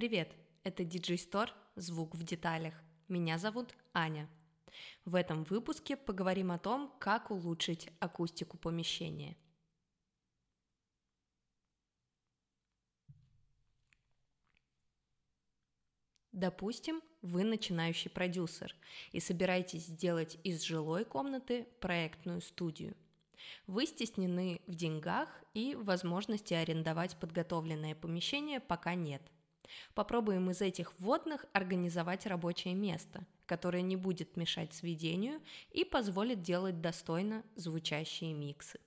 Привет, это DJ Store «Звук в деталях». Меня зовут Аня. В этом выпуске поговорим о том, как улучшить акустику помещения. Допустим, вы начинающий продюсер и собираетесь сделать из жилой комнаты проектную студию. Вы стеснены в деньгах и возможности арендовать подготовленное помещение пока нет – Попробуем из этих вводных организовать рабочее место, которое не будет мешать сведению и позволит делать достойно звучащие миксы.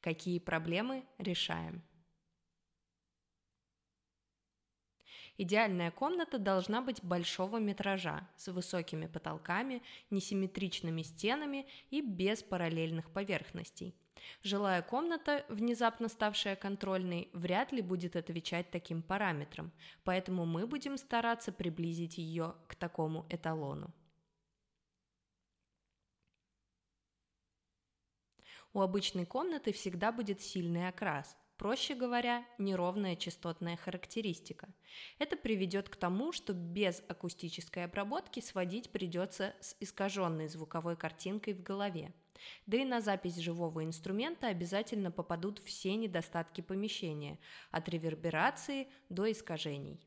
Какие проблемы решаем? Идеальная комната должна быть большого метража, с высокими потолками, несимметричными стенами и без параллельных поверхностей. Жилая комната, внезапно ставшая контрольной, вряд ли будет отвечать таким параметрам, поэтому мы будем стараться приблизить ее к такому эталону. У обычной комнаты всегда будет сильный окрас, Проще говоря, неровная частотная характеристика. Это приведет к тому, что без акустической обработки сводить придется с искаженной звуковой картинкой в голове. Да и на запись живого инструмента обязательно попадут все недостатки помещения, от реверберации до искажений.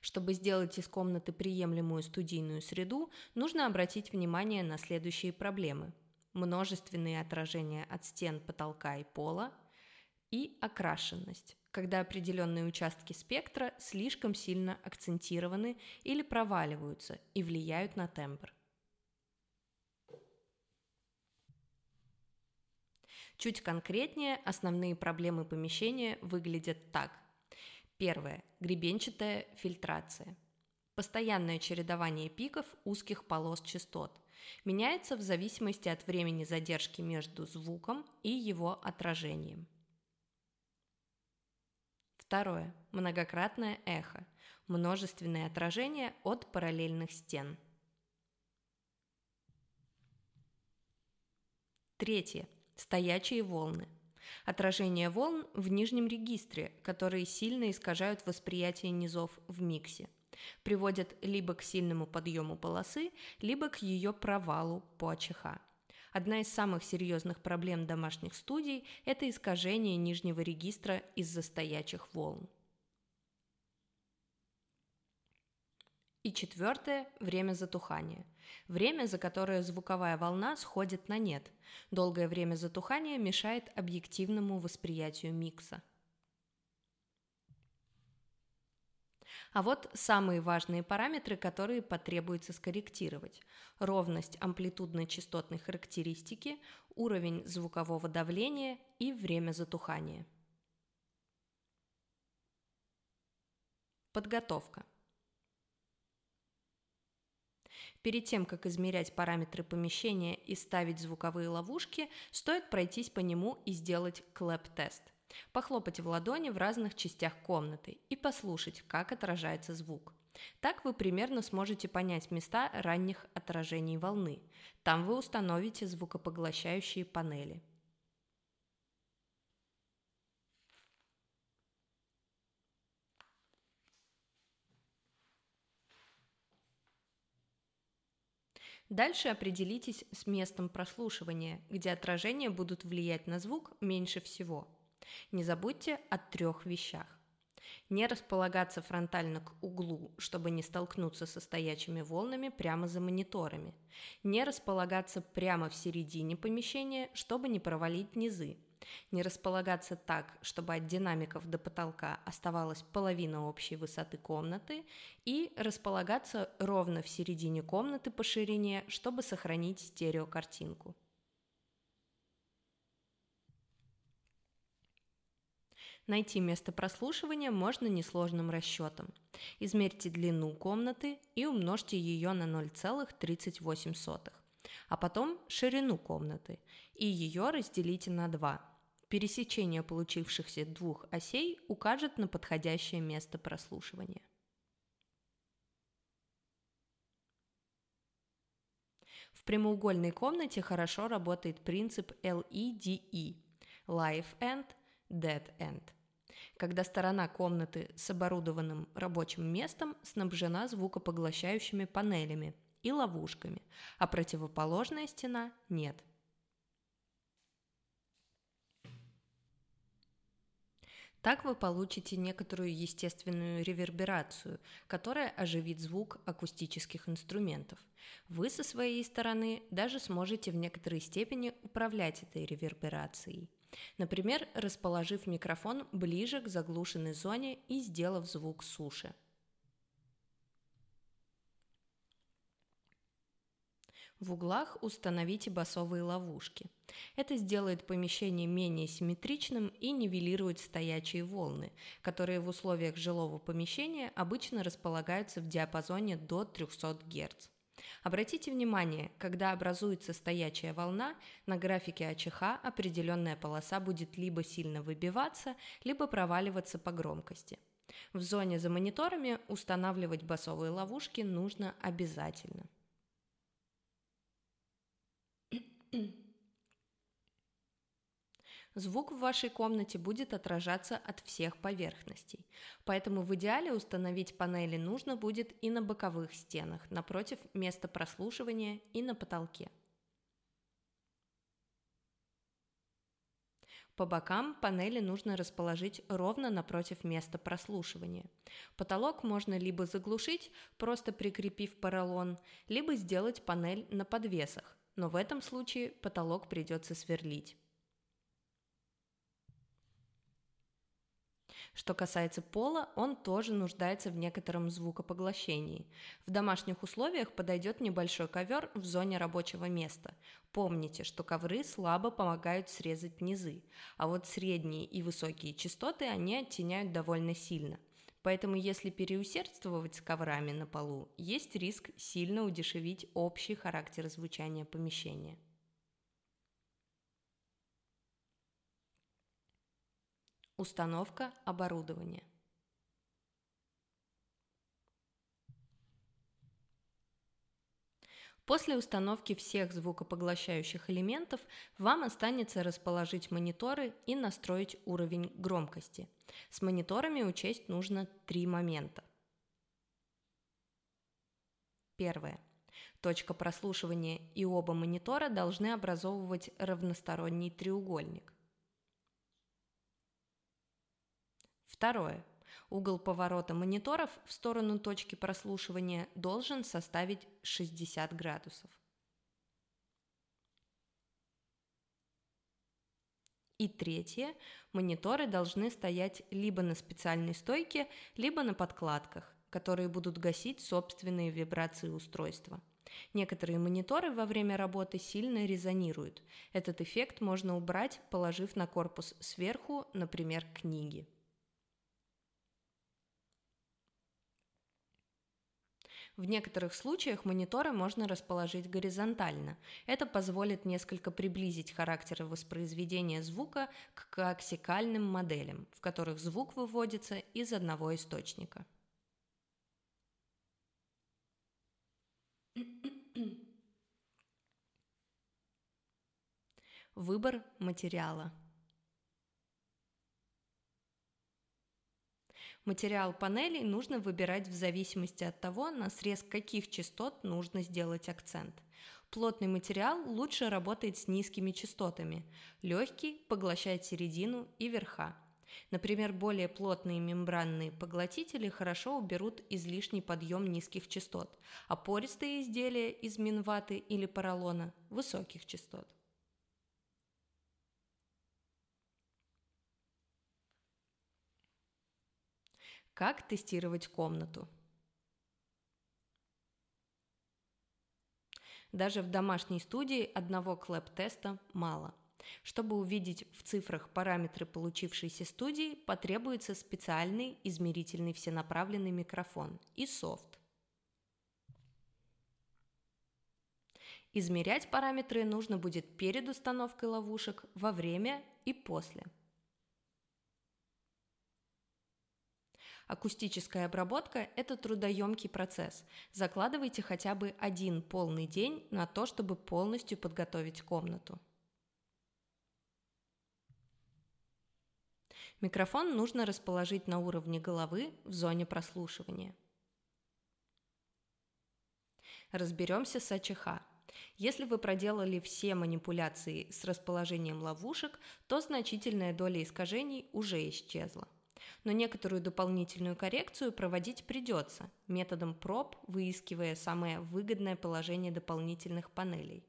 Чтобы сделать из комнаты приемлемую студийную среду, нужно обратить внимание на следующие проблемы – множественные отражения от стен, потолка и пола, и окрашенность, когда определенные участки спектра слишком сильно акцентированы или проваливаются и влияют на тембр. Чуть конкретнее, основные проблемы помещения выглядят так. Первое. Гребенчатая фильтрация. Постоянное чередование пиков узких полос частот – меняется в зависимости от времени задержки между звуком и его отражением. Второе. Многократное эхо. Множественные отражения от параллельных стен. Третье. Стоячие волны. Отражение волн в нижнем регистре, которые сильно искажают восприятие низов в миксе – приводят либо к сильному подъему полосы, либо к ее провалу по АЧХ. Одна из самых серьезных проблем домашних студий – это искажение нижнего регистра из-за стоячих волн. И четвертое – время затухания. Время, за которое звуковая волна сходит на нет. Долгое время затухания мешает объективному восприятию микса – А вот самые важные параметры, которые потребуется скорректировать. Ровность амплитудно-частотной характеристики, уровень звукового давления и время затухания. Подготовка. Перед тем, как измерять параметры помещения и ставить звуковые ловушки, стоит пройтись по нему и сделать клэп-тест – Похлопать в ладони в разных частях комнаты и послушать, как отражается звук. Так вы примерно сможете понять места ранних отражений волны. Там вы установите звукопоглощающие панели. Дальше определитесь с местом прослушивания, где отражения будут влиять на звук меньше всего – не забудьте о трех вещах. Не располагаться фронтально к углу, чтобы не столкнуться со стоячими волнами прямо за мониторами. Не располагаться прямо в середине помещения, чтобы не провалить низы. Не располагаться так, чтобы от динамиков до потолка оставалась половина общей высоты комнаты. И располагаться ровно в середине комнаты по ширине, чтобы сохранить стереокартинку. Найти место прослушивания можно несложным расчетом. Измерьте длину комнаты и умножьте ее на 0,38, а потом ширину комнаты и ее разделите на 2. Пересечение получившихся двух осей укажет на подходящее место прослушивания. В прямоугольной комнате хорошо работает принцип LEDE – Live End, Dead End – когда сторона комнаты с оборудованным рабочим местом снабжена звукопоглощающими панелями и ловушками, а противоположная стена нет. Так вы получите некоторую естественную реверберацию, которая оживит звук акустических инструментов. Вы со своей стороны даже сможете в некоторой степени управлять этой реверберацией. Например, расположив микрофон ближе к заглушенной зоне и сделав звук суше. В углах установите басовые ловушки. Это сделает помещение менее симметричным и нивелирует стоячие волны, которые в условиях жилого помещения обычно располагаются в диапазоне до 300 Гц. Обратите внимание, когда образуется стоячая волна, на графике АЧХ определенная полоса будет либо сильно выбиваться, либо проваливаться по громкости. В зоне за мониторами устанавливать басовые ловушки нужно обязательно. Звук в вашей комнате будет отражаться от всех поверхностей, поэтому в идеале установить панели нужно будет и на боковых стенах, напротив места прослушивания и на потолке. По бокам панели нужно расположить ровно напротив места прослушивания. Потолок можно либо заглушить, просто прикрепив поролон, либо сделать панель на подвесах, но в этом случае потолок придется сверлить. Что касается пола, он тоже нуждается в некотором звукопоглощении. В домашних условиях подойдет небольшой ковер в зоне рабочего места. Помните, что ковры слабо помогают срезать низы, а вот средние и высокие частоты они оттеняют довольно сильно. Поэтому если переусердствовать с коврами на полу, есть риск сильно удешевить общий характер звучания помещения. Установка оборудования. После установки всех звукопоглощающих элементов вам останется расположить мониторы и настроить уровень громкости. С мониторами учесть нужно три момента. Первое. Точка прослушивания и оба монитора должны образовывать равносторонний треугольник. Второе. Угол поворота мониторов в сторону точки прослушивания должен составить 60 градусов. И третье. Мониторы должны стоять либо на специальной стойке, либо на подкладках, которые будут гасить собственные вибрации устройства. Некоторые мониторы во время работы сильно резонируют. Этот эффект можно убрать, положив на корпус сверху, например, книги. В некоторых случаях мониторы можно расположить горизонтально. Это позволит несколько приблизить характер воспроизведения звука к коаксикальным моделям, в которых звук выводится из одного источника. Выбор материала – Материал панелей нужно выбирать в зависимости от того, на срез каких частот нужно сделать акцент. Плотный материал лучше работает с низкими частотами, легкий поглощает середину и верха. Например, более плотные мембранные поглотители хорошо уберут излишний подъем низких частот, а пористые изделия из минваты или поролона – высоких частот. Как тестировать комнату? Даже в домашней студии одного clap-теста мало. Чтобы увидеть в цифрах параметры получившейся студии, потребуется специальный измерительный всенаправленный микрофон и софт. Измерять параметры нужно будет перед установкой ловушек, во время и после – Акустическая обработка – это трудоемкий процесс. Закладывайте хотя бы один полный день на то, чтобы полностью подготовить комнату. Микрофон нужно расположить на уровне головы в зоне прослушивания. Разберемся с АЧХ. Если вы проделали все манипуляции с расположением ловушек, то значительная доля искажений уже исчезла. Но некоторую дополнительную коррекцию проводить придется методом проб, выискивая самое выгодное положение дополнительных панелей.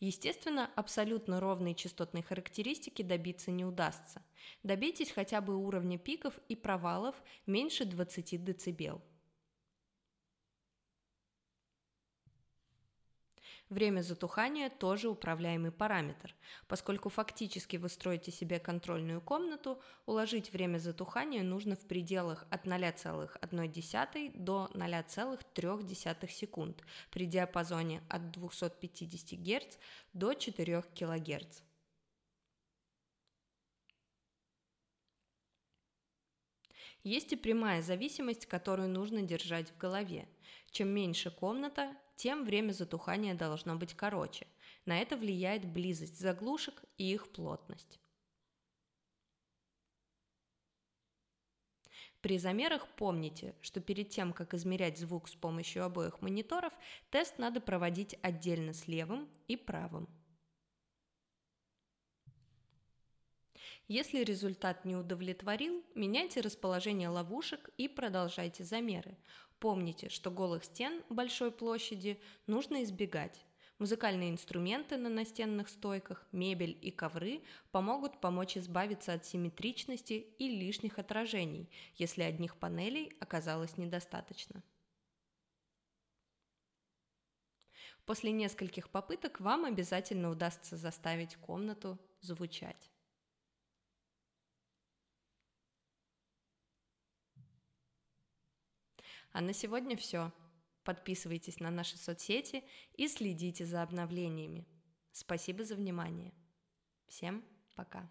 Естественно, абсолютно ровной частотной характеристики добиться не удастся. Добейтесь хотя бы уровня пиков и провалов меньше 20 дБ. Время затухания тоже управляемый параметр. Поскольку фактически вы строите себе контрольную комнату, уложить время затухания нужно в пределах от 0,1 до 0,3 секунд при диапазоне от 250 Гц до 4 кГц. Есть и прямая зависимость, которую нужно держать в голове. Чем меньше комната, тем время затухания должно быть короче. На это влияет близость заглушек и их плотность. При замерах помните, что перед тем, как измерять звук с помощью обоих мониторов, тест надо проводить отдельно с левым и правым. Если результат не удовлетворил, меняйте расположение ловушек и продолжайте замеры. Помните, что голых стен большой площади нужно избегать. Музыкальные инструменты на настенных стойках, мебель и ковры помогут помочь избавиться от симметричности и лишних отражений, если одних панелей оказалось недостаточно. После нескольких попыток вам обязательно удастся заставить комнату звучать. А на сегодня все. Подписывайтесь на наши соцсети и следите за обновлениями. Спасибо за внимание. Всем пока.